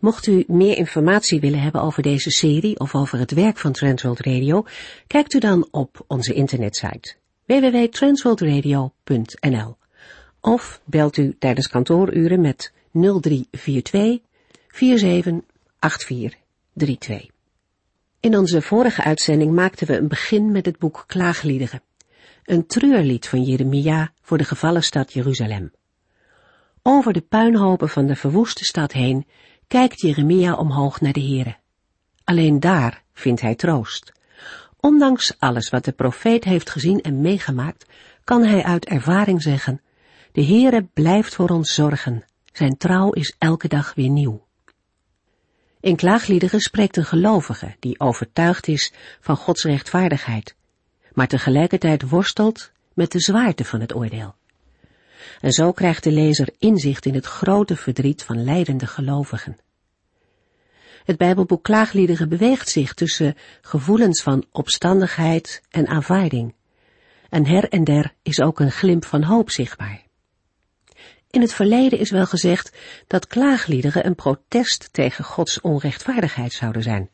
Mocht u meer informatie willen hebben over deze serie of over het werk van Transworld Radio, kijkt u dan op onze internetsite www.transworldradio.nl of belt u tijdens kantooruren met 0342 478432. In onze vorige uitzending maakten we een begin met het boek Klaagliederen, een treurlied van Jeremia voor de gevallen stad Jeruzalem. Over de puinhopen van de verwoeste stad heen kijkt Jeremia omhoog naar de Here. Alleen daar vindt hij troost. Ondanks alles wat de profeet heeft gezien en meegemaakt, kan hij uit ervaring zeggen, de Heere blijft voor ons zorgen, zijn trouw is elke dag weer nieuw. In klaagliederen spreekt een gelovige die overtuigd is van Gods rechtvaardigheid, maar tegelijkertijd worstelt met de zwaarte van het oordeel. En zo krijgt de lezer inzicht in het grote verdriet van lijdende gelovigen. Het Bijbelboek Klaagliederen beweegt zich tussen gevoelens van opstandigheid en aanvaarding. En her en der is ook een glimp van hoop zichtbaar. In het verleden is wel gezegd dat klaagliederen een protest tegen Gods onrechtvaardigheid zouden zijn.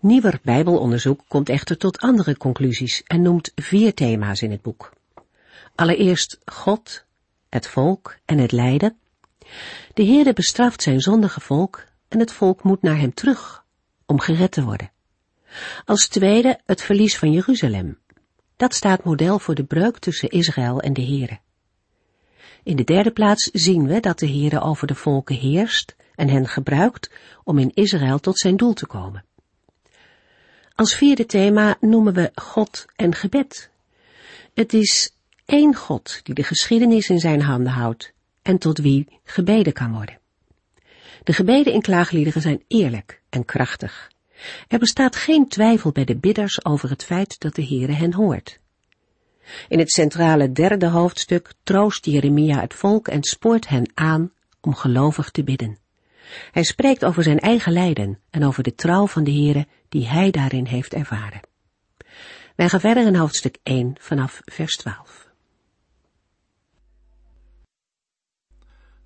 Nieuwer Bijbelonderzoek komt echter tot andere conclusies en noemt vier thema's in het boek. Allereerst God, het volk en het lijden. De Heerde bestraft zijn zondige volk en het volk moet naar hem terug om gered te worden. Als tweede het verlies van Jeruzalem. Dat staat model voor de breuk tussen Israël en de Heere. In de derde plaats zien we dat de Heere over de volken heerst en hen gebruikt om in Israël tot zijn doel te komen. Als vierde thema noemen we God en gebed. Het is één God die de geschiedenis in zijn handen houdt en tot wie gebeden kan worden. De gebeden in klaagliederen zijn eerlijk en krachtig. Er bestaat geen twijfel bij de bidders over het feit dat de Heere hen hoort. In het centrale derde hoofdstuk troost Jeremia het volk en spoort hen aan om gelovig te bidden. Hij spreekt over zijn eigen lijden en over de trouw van de Heere die hij daarin heeft ervaren. Wij gaan verder in hoofdstuk 1 vanaf vers 12.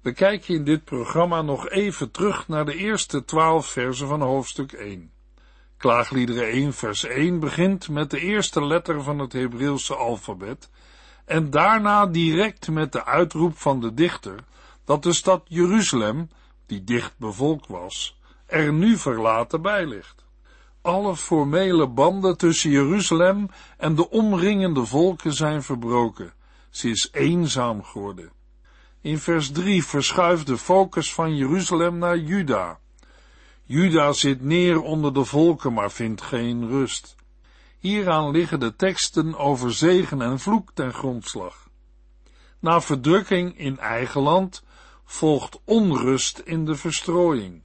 We kijken in dit programma nog even terug naar de eerste twaalf versen van hoofdstuk 1. Klaagliederen 1 vers 1 begint met de eerste letter van het Hebreeuwse alfabet en daarna direct met de uitroep van de dichter dat de stad Jeruzalem, die dicht bevolkt was, er nu verlaten bij ligt. Alle formele banden tussen Jeruzalem en de omringende volken zijn verbroken. Ze is eenzaam geworden. In vers 3 verschuift de focus van Jeruzalem naar Juda. Juda zit neer onder de volken, maar vindt geen rust. Hieraan liggen de teksten over zegen en vloek ten grondslag. Na verdrukking in eigen land volgt onrust in de verstrooiing.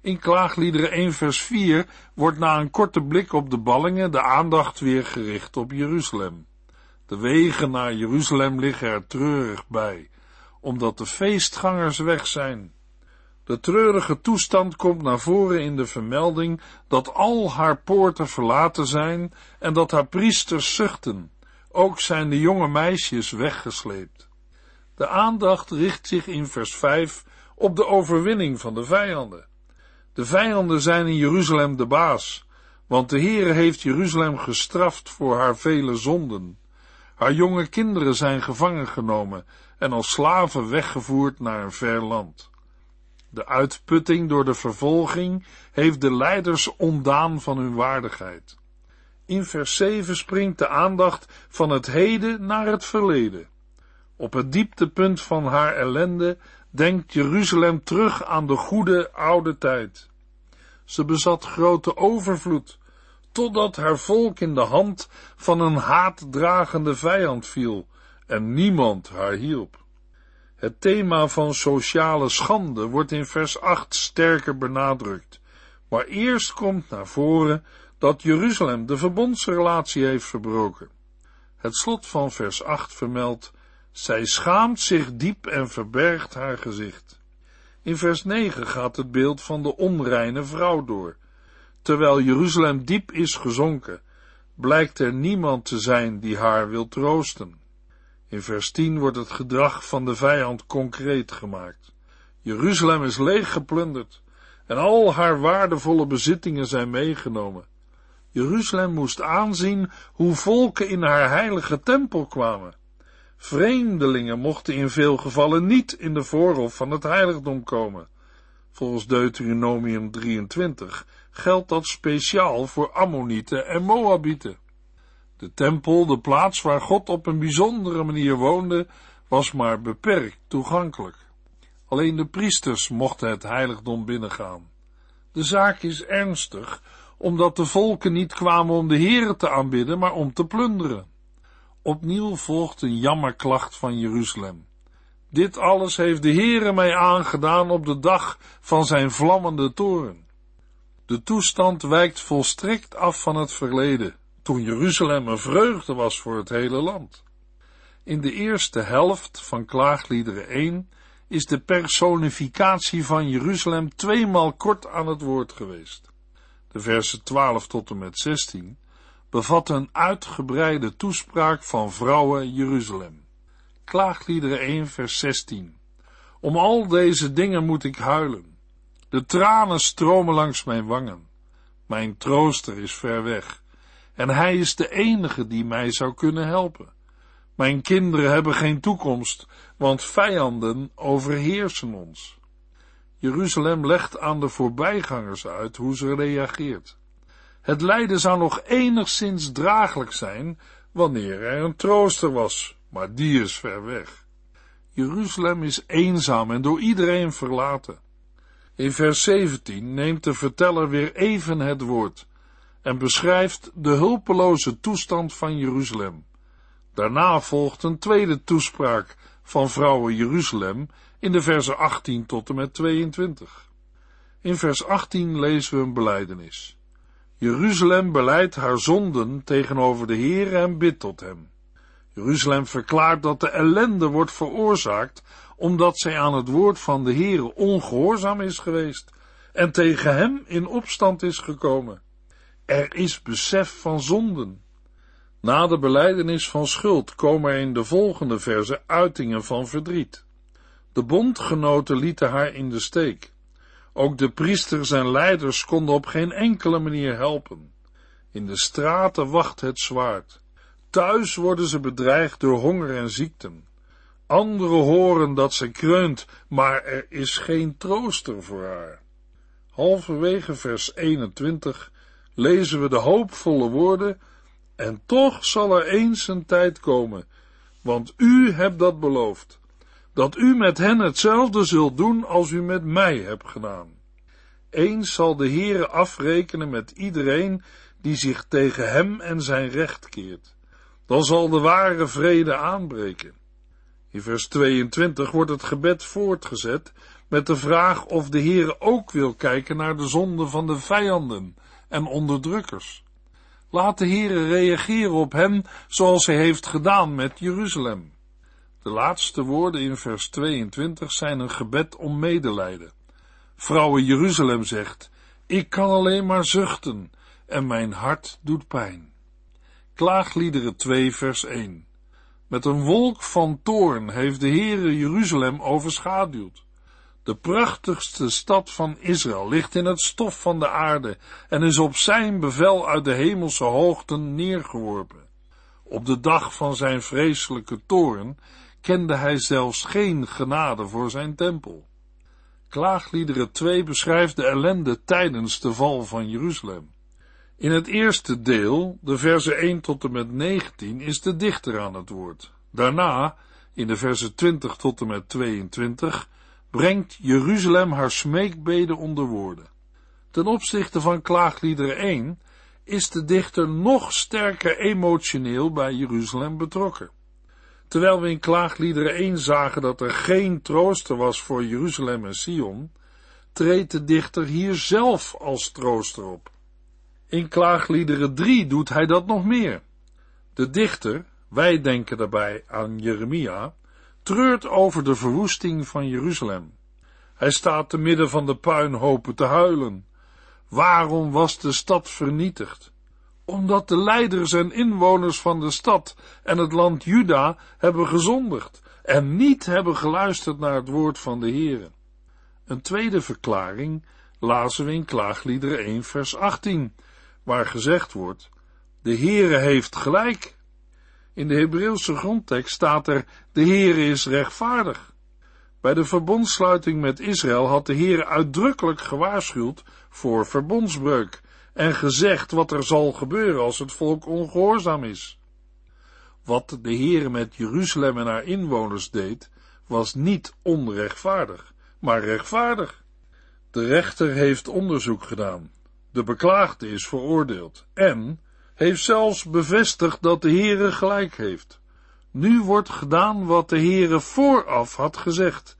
In klaagliederen 1 vers 4 wordt na een korte blik op de ballingen de aandacht weer gericht op Jeruzalem. De wegen naar Jeruzalem liggen er treurig bij omdat de feestgangers weg zijn. De treurige toestand komt naar voren in de vermelding dat al haar poorten verlaten zijn en dat haar priesters zuchten. Ook zijn de jonge meisjes weggesleept. De aandacht richt zich in vers 5 op de overwinning van de vijanden. De vijanden zijn in Jeruzalem de baas, want de Heere heeft Jeruzalem gestraft voor haar vele zonden. Haar jonge kinderen zijn gevangen genomen en als slaven weggevoerd naar een ver land. De uitputting door de vervolging heeft de leiders ontdaan van hun waardigheid. In vers 7 springt de aandacht van het heden naar het verleden. Op het dieptepunt van haar ellende denkt Jeruzalem terug aan de goede oude tijd. Ze bezat grote overvloed, totdat haar volk in de hand van een haatdragende vijand viel en niemand haar hielp. Het thema van sociale schande wordt in vers 8 sterker benadrukt, Maar eerst komt naar voren dat Jeruzalem de verbondsrelatie heeft verbroken. Het slot van vers 8 vermeldt, zij schaamt zich diep en verbergt haar gezicht. In vers 9 gaat het beeld van de onreine vrouw door. Terwijl Jeruzalem diep is gezonken, blijkt er niemand te zijn die haar wil troosten. In vers 10 wordt het gedrag van de vijand concreet gemaakt. Jeruzalem is leeg geplunderd en al haar waardevolle bezittingen zijn meegenomen. Jeruzalem moest aanzien hoe volken in haar heilige tempel kwamen. Vreemdelingen mochten in veel gevallen niet in de voorhof van het heiligdom komen. Volgens Deuteronomium 23 geldt dat speciaal voor Ammonieten en Moabieten. De tempel, de plaats waar God op een bijzondere manier woonde, was maar beperkt toegankelijk. Alleen de priesters mochten het heiligdom binnengaan. De zaak is ernstig, omdat de volken niet kwamen om de Heere te aanbidden, maar om te plunderen. Opnieuw volgt een jammerklacht van Jeruzalem. Dit alles heeft de Heere mij aangedaan op de dag van zijn vlammende toren. De toestand wijkt volstrekt af van het verleden, toen Jeruzalem een vreugde was voor het hele land. In de eerste helft van Klaagliederen 1 is de personificatie van Jeruzalem tweemaal kort aan het woord geweest. De versen 12 tot en met 16 bevatten een uitgebreide toespraak van vrouwen Jeruzalem. Klaagliederen 1 vers 16 Om al deze dingen moet ik huilen. De tranen stromen langs mijn wangen. Mijn trooster is ver weg en hij is de enige die mij zou kunnen helpen. Mijn kinderen hebben geen toekomst, want vijanden overheersen ons. Jeruzalem legt aan de voorbijgangers uit hoe ze reageert. Het lijden zou nog enigszins draaglijk zijn wanneer er een trooster was, maar die is ver weg. Jeruzalem is eenzaam en door iedereen verlaten. In vers 17 neemt de verteller weer even het woord en beschrijft de hulpeloze toestand van Jeruzalem. Daarna volgt een tweede toespraak van vrouwen Jeruzalem in de versen 18 tot en met 22. In vers 18 lezen we een beleidenis. Jeruzalem beleidt haar zonden tegenover de Heere en bidt tot hem. Jeruzalem verklaart dat de ellende wordt veroorzaakt omdat zij aan het woord van de Heere ongehoorzaam is geweest en tegen hem in opstand is gekomen. Er is besef van zonden. Na de beleidenis van schuld komen er in de volgende verse uitingen van verdriet. De bondgenoten lieten haar in de steek. Ook de priesters en leiders konden op geen enkele manier helpen. In de straten wacht het zwaard. Thuis worden ze bedreigd door honger en ziekten. Anderen horen dat ze kreunt, maar er is geen trooster voor haar. Halverwege vers 21 lezen we de hoopvolle woorden, en toch zal er eens een tijd komen, want u hebt dat beloofd, dat u met hen hetzelfde zult doen als u met mij hebt gedaan. Eens zal de Heere afrekenen met iedereen die zich tegen hem en zijn recht keert. Dan zal de ware vrede aanbreken. In vers 22 wordt het gebed voortgezet met de vraag of de Heere ook wil kijken naar de zonde van de vijanden en onderdrukkers. Laat de Heere reageren op hen zoals hij heeft gedaan met Jeruzalem. De laatste woorden in vers 22 zijn een gebed om medelijden. Vrouwen Jeruzalem zegt, ik kan alleen maar zuchten en mijn hart doet pijn. Klaagliederen 2 vers 1 Met een wolk van toorn heeft de Heere Jeruzalem overschaduwd. De prachtigste stad van Israël ligt in het stof van de aarde en is op zijn bevel uit de hemelse hoogten neergeworpen. Op de dag van zijn vreselijke toorn kende hij zelfs geen genade voor zijn tempel. Klaagliederen 2 beschrijft de ellende tijdens de val van Jeruzalem. In het eerste deel, de versen 1 tot en met 19, is de dichter aan het woord. Daarna, in de versen 20 tot en met 22, brengt Jeruzalem haar smeekbeden onder woorden. Ten opzichte van klaagliederen 1 is de dichter nog sterker emotioneel bij Jeruzalem betrokken. Terwijl we in klaagliederen 1 zagen dat er geen trooster was voor Jeruzalem en Sion, treedt de dichter hier zelf als trooster op. In Klaagliederen 3 doet hij dat nog meer. De dichter, wij denken daarbij aan Jeremia, treurt over de verwoesting van Jeruzalem. Hij staat te midden van de puinhopen te huilen. Waarom was de stad vernietigd? Omdat de leiders en inwoners van de stad en het land Juda hebben gezondigd en niet hebben geluisterd naar het woord van de Heere. Een tweede verklaring lazen we in Klaagliederen 1 vers 18, waar gezegd wordt, de Heere heeft gelijk. In de Hebreeuwse grondtekst staat er, de Heere is rechtvaardig. Bij de verbondsluiting met Israël had de Heere uitdrukkelijk gewaarschuwd voor verbondsbreuk en gezegd wat er zal gebeuren als het volk ongehoorzaam is. Wat de Heere met Jeruzalem en haar inwoners deed, was niet onrechtvaardig, maar rechtvaardig. De rechter heeft onderzoek gedaan, de beklaagde is veroordeeld en heeft zelfs bevestigd dat de Heere gelijk heeft. Nu wordt gedaan wat de Heere vooraf had gezegd,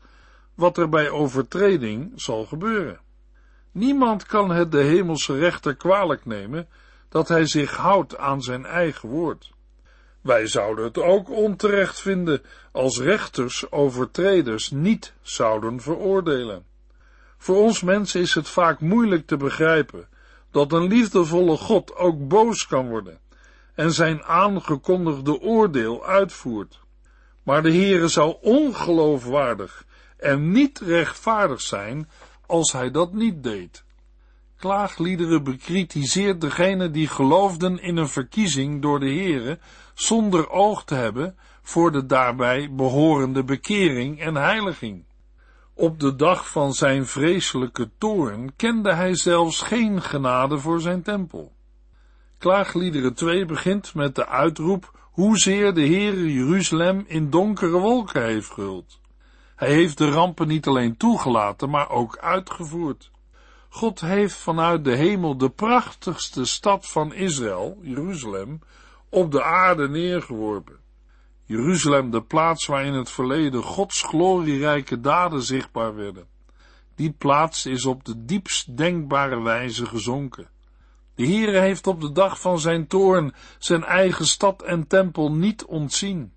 wat er bij overtreding zal gebeuren. Niemand kan het de hemelse rechter kwalijk nemen dat hij zich houdt aan zijn eigen woord. Wij zouden het ook onterecht vinden als rechters overtreders niet zouden veroordelen. Voor ons mensen is het vaak moeilijk te begrijpen dat een liefdevolle God ook boos kan worden en zijn aangekondigde oordeel uitvoert. Maar de Heere zou ongeloofwaardig en niet rechtvaardig zijn als hij dat niet deed. Klaagliederen bekritiseert degene die geloofden in een verkiezing door de Heere zonder oog te hebben voor de daarbij behorende bekering en heiliging. Op de dag van zijn vreselijke toorn kende hij zelfs geen genade voor zijn tempel. Klaagliederen 2 begint met de uitroep hoezeer de Heere Jeruzalem in donkere wolken heeft gehuld. Hij heeft de rampen niet alleen toegelaten, maar ook uitgevoerd. God heeft vanuit de hemel de prachtigste stad van Israël, Jeruzalem, op de aarde neergeworpen. Jeruzalem, de plaats waar in het verleden Gods glorierijke daden zichtbaar werden. Die plaats is op de diepst denkbare wijze gezonken. De Heere heeft op de dag van zijn toorn zijn eigen stad en tempel niet ontzien.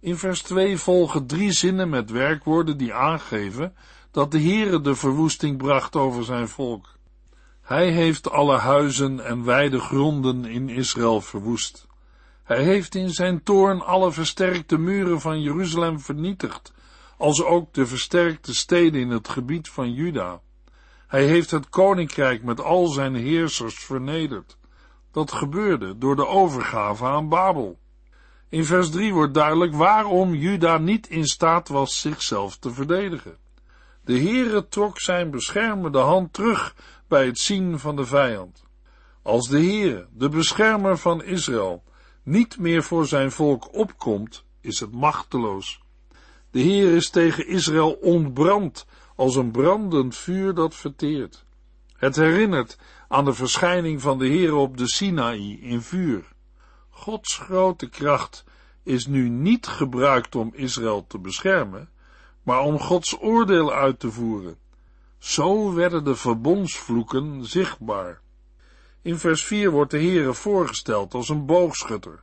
In vers 2 volgen drie zinnen met werkwoorden die aangeven dat de Heere de verwoesting bracht over zijn volk. Hij heeft alle huizen en wijde gronden in Israël verwoest. Hij heeft in zijn toorn alle versterkte muren van Jeruzalem vernietigd, als ook de versterkte steden in het gebied van Juda. Hij heeft het koninkrijk met al zijn heersers vernederd. Dat gebeurde door de overgave aan Babel. In vers 3 wordt duidelijk waarom Juda niet in staat was zichzelf te verdedigen. De Heere trok zijn beschermende hand terug bij het zien van de vijand. Als de Heere, de beschermer van Israël, niet meer voor zijn volk opkomt, is het machteloos. De Heer is tegen Israël ontbrand als een brandend vuur dat verteert. Het herinnert aan de verschijning van de Heer op de Sinaï in vuur. Gods grote kracht is nu niet gebruikt om Israël te beschermen, maar om Gods oordeel uit te voeren. Zo werden de verbondsvloeken zichtbaar. In vers 4 wordt de Heere voorgesteld als een boogschutter.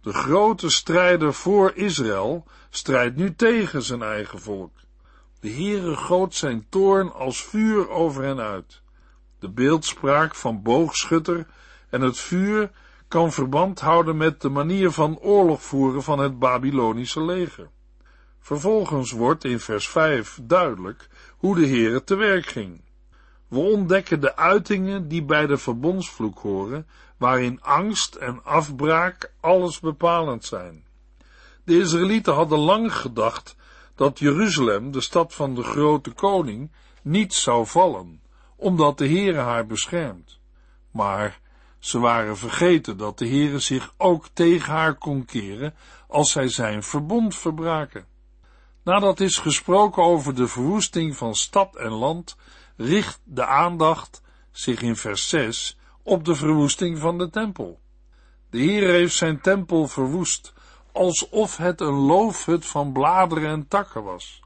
De grote strijder voor Israël strijdt nu tegen zijn eigen volk. De Heere goot zijn toorn als vuur over hen uit. De beeldspraak van boogschutter en het vuur kan verband houden met de manier van oorlog voeren van het Babylonische leger. Vervolgens wordt in vers 5 duidelijk hoe de Heere te werk ging. We ontdekken de uitingen die bij de verbondsvloek horen, waarin angst en afbraak alles bepalend zijn. De Israëlieten hadden lang gedacht dat Jeruzalem, de stad van de grote koning, niet zou vallen, omdat de Heere haar beschermt. Maar ze waren vergeten dat de Heere zich ook tegen haar kon keren als zij zijn verbond verbraken. Nadat is gesproken over de verwoesting van stad en land, richt de aandacht zich in vers 6 op de verwoesting van de tempel. De Heer heeft zijn tempel verwoest, alsof het een loofhut van bladeren en takken was.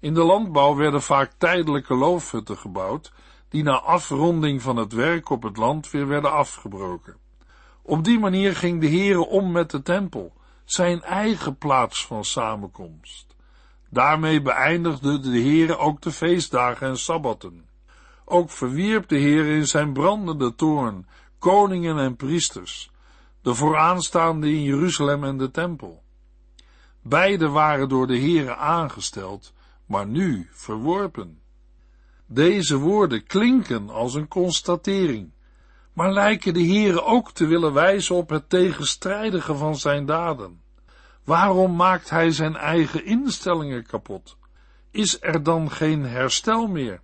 In de landbouw werden vaak tijdelijke loofhutten gebouwd, die na afronding van het werk op het land weer werden afgebroken. Op die manier ging de Heere om met de tempel, zijn eigen plaats van samenkomst. Daarmee beëindigde de Heere ook de feestdagen en sabbatten. Ook verwierp de Heer in zijn brandende toorn koningen en priesters, de vooraanstaande in Jeruzalem en de tempel. Beide waren door de Heere aangesteld, maar nu verworpen. Deze woorden klinken als een constatering, maar lijken de Heere ook te willen wijzen op het tegenstrijdige van zijn daden. Waarom maakt hij zijn eigen instellingen kapot? Is er dan geen herstel meer?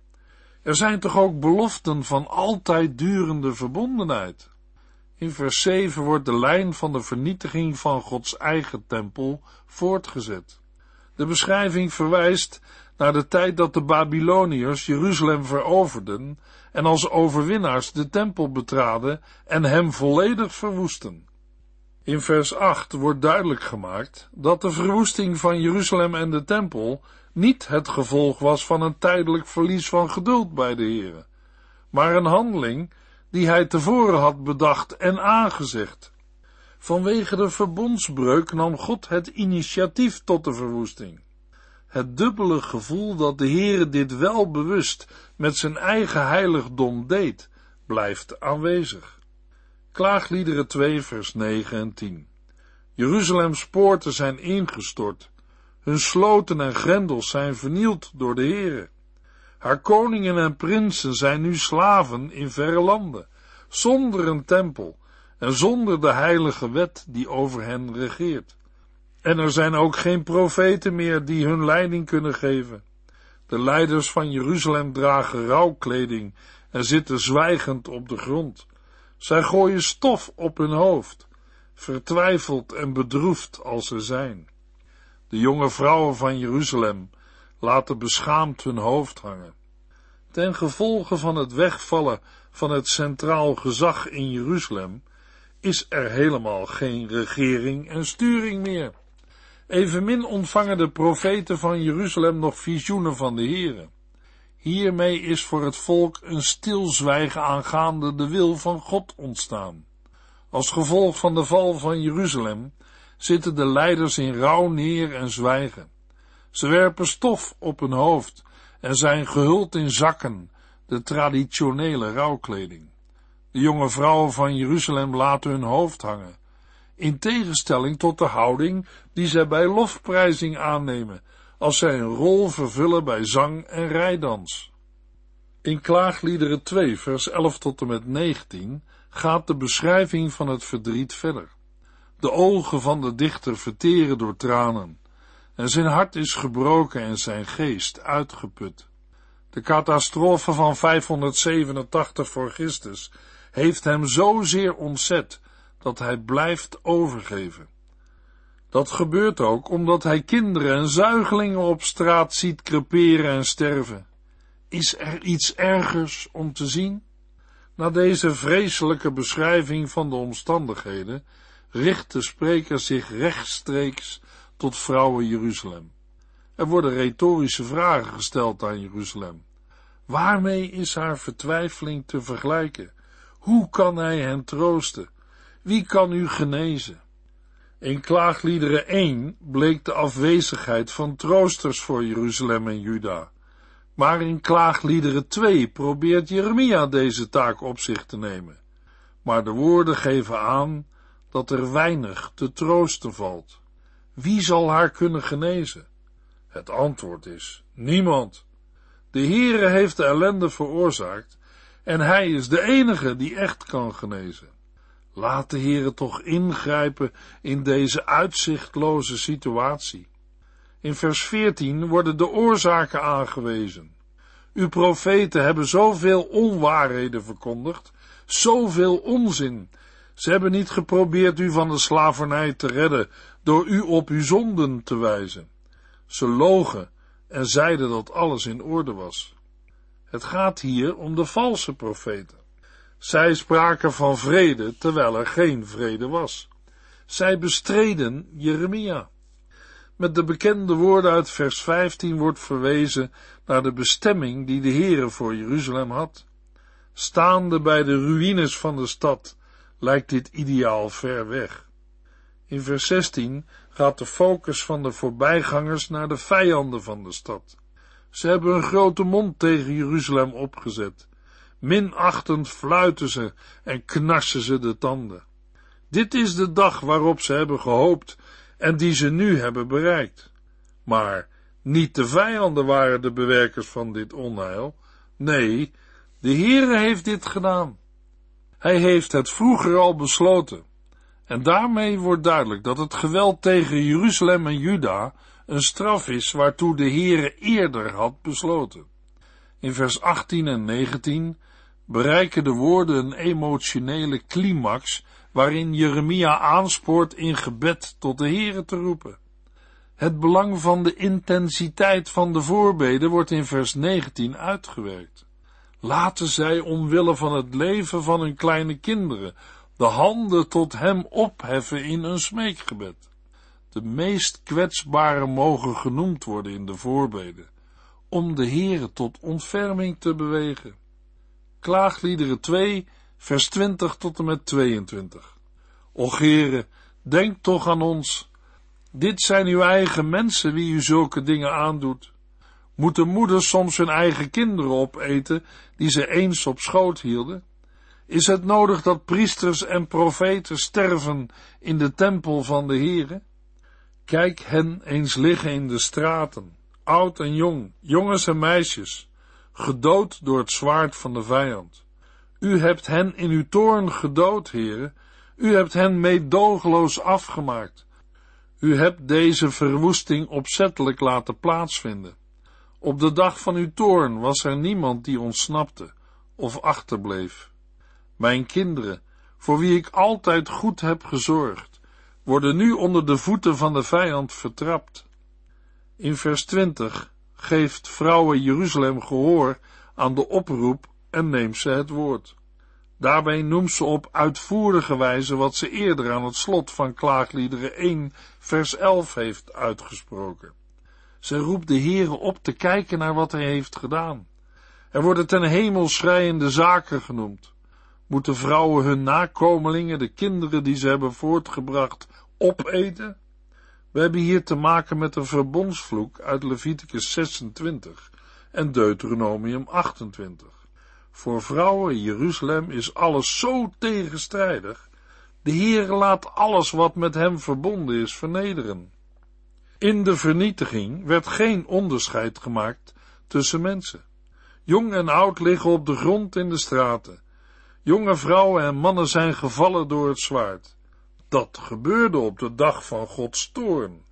Er zijn toch ook beloften van altijd durende verbondenheid? In vers 7 wordt de lijn van de vernietiging van Gods eigen tempel voortgezet. De beschrijving verwijst naar de tijd dat de Babyloniërs Jeruzalem veroverden en als overwinnaars de tempel betraden en hem volledig verwoesten. In vers 8 wordt duidelijk gemaakt dat de verwoesting van Jeruzalem en de tempel niet het gevolg was van een tijdelijk verlies van geduld bij de Heere, maar een handeling die hij tevoren had bedacht en aangezegd. Vanwege de verbondsbreuk nam God het initiatief tot de verwoesting. Het dubbele gevoel dat de Heere dit wel bewust met zijn eigen heiligdom deed, blijft aanwezig. Klaagliederen 2 vers 9 en 10 Jeruzalems poorten zijn ingestort, hun sloten en grendels zijn vernield door de Heere. Haar koningen en prinsen zijn nu slaven in verre landen, zonder een tempel en zonder de heilige wet die over hen regeert. En er zijn ook geen profeten meer die hun leiding kunnen geven. De leiders van Jeruzalem dragen rouwkleding en zitten zwijgend op de grond. Zij gooien stof op hun hoofd, vertwijfeld en bedroefd als ze zijn. De jonge vrouwen van Jeruzalem laten beschaamd hun hoofd hangen. Ten gevolge van het wegvallen van het centraal gezag in Jeruzalem is er helemaal geen regering en sturing meer. Evenmin ontvangen de profeten van Jeruzalem nog visioenen van de Here. Hiermee is voor het volk een stilzwijgen aangaande de wil van God ontstaan. Als gevolg van de val van Jeruzalem zitten de leiders in rouw neer en zwijgen. Ze werpen stof op hun hoofd en zijn gehuld in zakken, de traditionele rouwkleding. De jonge vrouwen van Jeruzalem laten hun hoofd hangen, in tegenstelling tot de houding die zij bij lofprijzing aannemen, als zij een rol vervullen bij zang en rijdans. In Klaagliederen 2, vers 11 tot en met 19 gaat de beschrijving van het verdriet verder. De ogen van de dichter verteren door tranen, en zijn hart is gebroken en zijn geest uitgeput. De catastrofe van 587 voor Christus heeft hem zozeer ontzet dat hij blijft overgeven. Dat gebeurt ook omdat hij kinderen en zuigelingen op straat ziet creperen en sterven. Is er iets ergers om te zien? Na deze vreselijke beschrijving van de omstandigheden richt de spreker zich rechtstreeks tot vrouwen Jeruzalem. Er worden retorische vragen gesteld aan Jeruzalem. Waarmee is haar vertwijfeling te vergelijken? Hoe kan hij hen troosten? Wie kan u genezen? In Klaagliederen 1 bleek de afwezigheid van troosters voor Jeruzalem en Juda. Maar in Klaagliederen 2 probeert Jeremia deze taak op zich te nemen. Maar de woorden geven aan dat er weinig te troosten valt. Wie zal haar kunnen genezen? Het antwoord is niemand. De Heere heeft de ellende veroorzaakt en hij is de enige die echt kan genezen. Laat de Heere toch ingrijpen in deze uitzichtloze situatie. In vers 14 worden de oorzaken aangewezen. Uw profeten hebben zoveel onwaarheden verkondigd, zoveel onzin. Ze hebben niet geprobeerd u van de slavernij te redden door u op uw zonden te wijzen. Ze logen en zeiden dat alles in orde was. Het gaat hier om de valse profeten. Zij spraken van vrede terwijl er geen vrede was. Zij bestreden Jeremia. Met de bekende woorden uit vers 15 wordt verwezen naar de bestemming die de Heere voor Jeruzalem had. Staande bij de ruïnes van de stad lijkt dit ideaal ver weg. In vers 16 gaat de focus van de voorbijgangers naar de vijanden van de stad. Ze hebben een grote mond tegen Jeruzalem opgezet. Minachtend fluiten ze en knarsen ze de tanden. Dit is de dag waarop ze hebben gehoopt en die ze nu hebben bereikt. Maar niet de vijanden waren de bewerkers van dit onheil. Nee, de Heere heeft dit gedaan. Hij heeft het vroeger al besloten. En daarmee wordt duidelijk dat het geweld tegen Jeruzalem en Juda een straf is waartoe de Heere eerder had besloten. In vers 18 en 19 bereiken de woorden een emotionele climax waarin Jeremia aanspoort in gebed tot de Heere te roepen. Het belang van de intensiteit van de voorbeden wordt in vers 19 uitgewerkt. Laten zij omwille van het leven van hun kleine kinderen de handen tot hem opheffen in een smeekgebed. De meest kwetsbare mogen genoemd worden in de voorbeden, om de Heere tot ontferming te bewegen. Klaagliederen 2, vers 20 tot en met 22. O Heere, denk toch aan ons. Dit zijn uw eigen mensen wie u zulke dingen aandoet. Moeten moeders soms hun eigen kinderen opeten die ze eens op schoot hielden? Is het nodig dat priesters en profeten sterven in de tempel van de Heere? Kijk hen eens liggen in de straten, oud en jong, jongens en meisjes, gedood door het zwaard van de vijand. U hebt hen in uw toorn gedood, heren, u hebt hen meedogenloos afgemaakt. U hebt deze verwoesting opzettelijk laten plaatsvinden. Op de dag van uw toorn was er niemand die ontsnapte of achterbleef. Mijn kinderen, voor wie ik altijd goed heb gezorgd, worden nu onder de voeten van de vijand vertrapt. In vers 20 geeft vrouwen Jeruzalem gehoor aan de oproep en neemt ze het woord. Daarbij noemt ze op uitvoerige wijze wat ze eerder aan het slot van Klaagliederen 1 vers 11 heeft uitgesproken. Ze roept de Heere op te kijken naar wat hij heeft gedaan. Er worden ten hemel schrijende zaken genoemd. Moeten vrouwen hun nakomelingen, de kinderen die ze hebben voortgebracht, opeten? We hebben hier te maken met een verbondsvloek uit Leviticus 26 en Deuteronomium 28. Voor vrouwen in Jeruzalem is alles zo tegenstrijdig. De Heer laat alles wat met hem verbonden is vernederen. In de vernietiging werd geen onderscheid gemaakt tussen mensen. Jong en oud liggen op de grond in de straten. Jonge vrouwen en mannen zijn gevallen door het zwaard. Dat gebeurde op de dag van Gods toorn.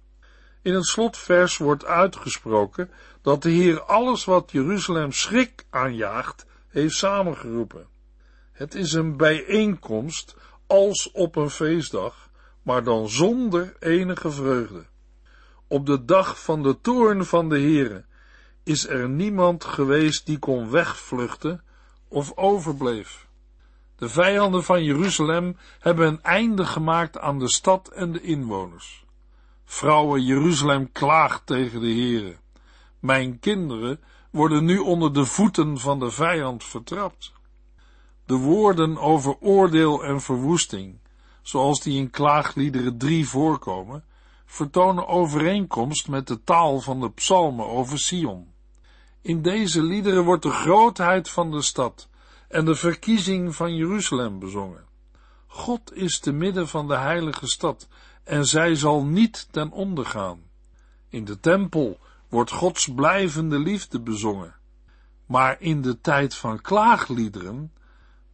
In het slotvers wordt uitgesproken dat de Heer alles wat Jeruzalem schrik aanjaagt, heeft samengeroepen. Het is een bijeenkomst als op een feestdag, maar dan zonder enige vreugde. Op de dag van de toorn van de Heere is er niemand geweest die kon wegvluchten of overbleef. De vijanden van Jeruzalem hebben een einde gemaakt aan de stad en de inwoners. Vrouwen Jeruzalem klaagt tegen de Heere. Mijn kinderen worden nu onder de voeten van de vijand vertrapt. De woorden over oordeel en verwoesting, zoals die in klaagliederen 3 voorkomen, vertonen overeenkomst met de taal van de psalmen over Sion. In deze liederen wordt de grootheid van de stad en de verkiezing van Jeruzalem bezongen. God is te midden van de heilige stad en zij zal niet ten onder gaan. In de tempel wordt Gods blijvende liefde bezongen. Maar in de tijd van klaagliederen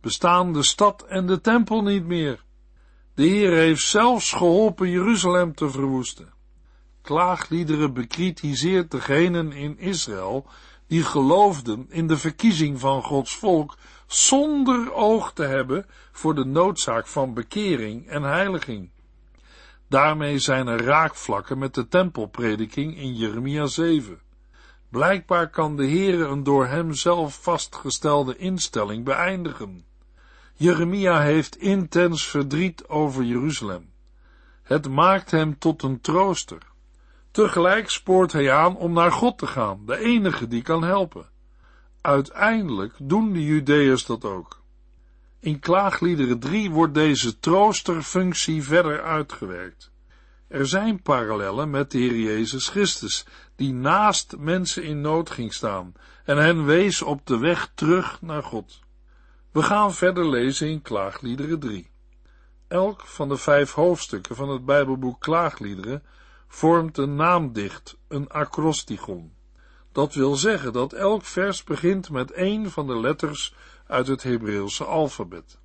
bestaan de stad en de tempel niet meer. De Heer heeft zelfs geholpen Jeruzalem te verwoesten. Klaagliederen bekritiseert degenen in Israël die geloofden in de verkiezing van Gods volk zonder oog te hebben voor de noodzaak van bekering en heiliging. Daarmee zijn er raakvlakken met de tempelprediking in Jeremia 7. Blijkbaar kan de Heere een door hem zelf vastgestelde instelling beëindigen. Jeremia heeft intens verdriet over Jeruzalem. Het maakt hem tot een trooster. Tegelijk spoort hij aan om naar God te gaan, de enige die kan helpen. Uiteindelijk doen de Judeërs dat ook. In Klaagliederen 3 wordt deze troosterfunctie verder uitgewerkt. Er zijn parallellen met de Heer Jezus Christus, die naast mensen in nood ging staan en hen wees op de weg terug naar God. We gaan verder lezen in Klaagliederen 3. Elk van de vijf hoofdstukken van het Bijbelboek Klaagliederen vormt een naamdicht, een acrostigon. Dat wil zeggen dat elk vers begint met één van de letters uit het Hebreeuwse alfabet.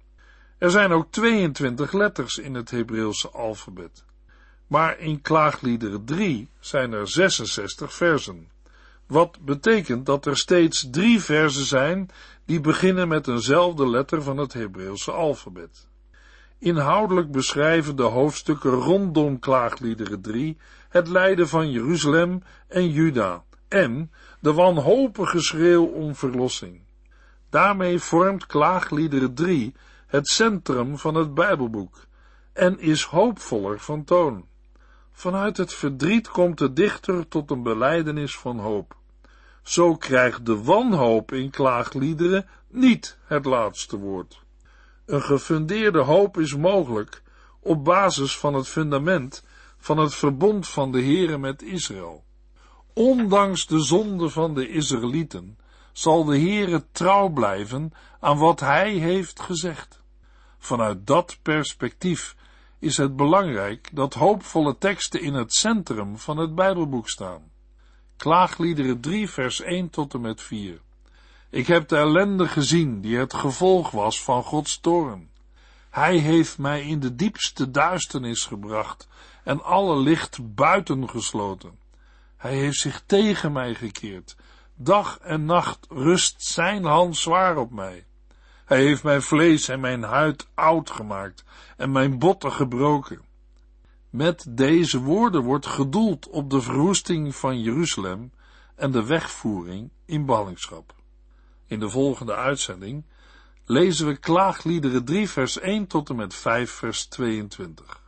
Er zijn ook 22 letters in het Hebreeuwse alfabet. Maar in Klaagliederen 3 zijn er 66 versen. Wat betekent dat er steeds drie versen zijn die beginnen met eenzelfde letter van het Hebreeuwse alfabet. Inhoudelijk beschrijven de hoofdstukken rondom Klaagliederen 3 het lijden van Jeruzalem en Juda en de wanhopige schreeuw om verlossing. Daarmee vormt Klaagliederen 3 het centrum van het Bijbelboek en is hoopvoller van toon. Vanuit het verdriet komt de dichter tot een belijdenis van hoop. Zo krijgt de wanhoop in klaagliederen niet het laatste woord. Een gefundeerde hoop is mogelijk op basis van het fundament van het verbond van de Heere met Israël. Ondanks de zonde van de Israëlieten zal de Heere trouw blijven aan wat hij heeft gezegd. Vanuit dat perspectief is het belangrijk dat hoopvolle teksten in het centrum van het Bijbelboek staan. Klaagliederen 3 vers 1 tot en met 4. Ik heb de ellende gezien die het gevolg was van Gods toorn. Hij heeft mij in de diepste duisternis gebracht en alle licht buitengesloten. Hij heeft zich tegen mij gekeerd. Dag en nacht rust zijn hand zwaar op mij. Hij heeft mijn vlees en mijn huid oud gemaakt en mijn botten gebroken. Met deze woorden wordt gedoeld op de verwoesting van Jeruzalem en de wegvoering in ballingschap. In de volgende uitzending lezen we klaagliederen 3 vers 1 tot en met 5 vers 22.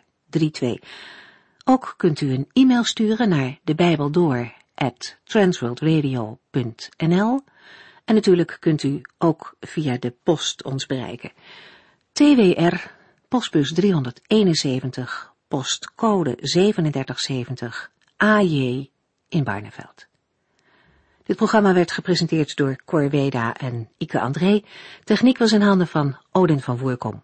Ook kunt u een e-mail sturen naar de Bijbel door transworldradio.nl en natuurlijk kunt u ook via de post ons bereiken. TWR, postbus 371, postcode 3770, AJ in Barneveld. Dit programma werd gepresenteerd door Cor Weda en Ike André. Techniek was in handen van Odin van Voerkom.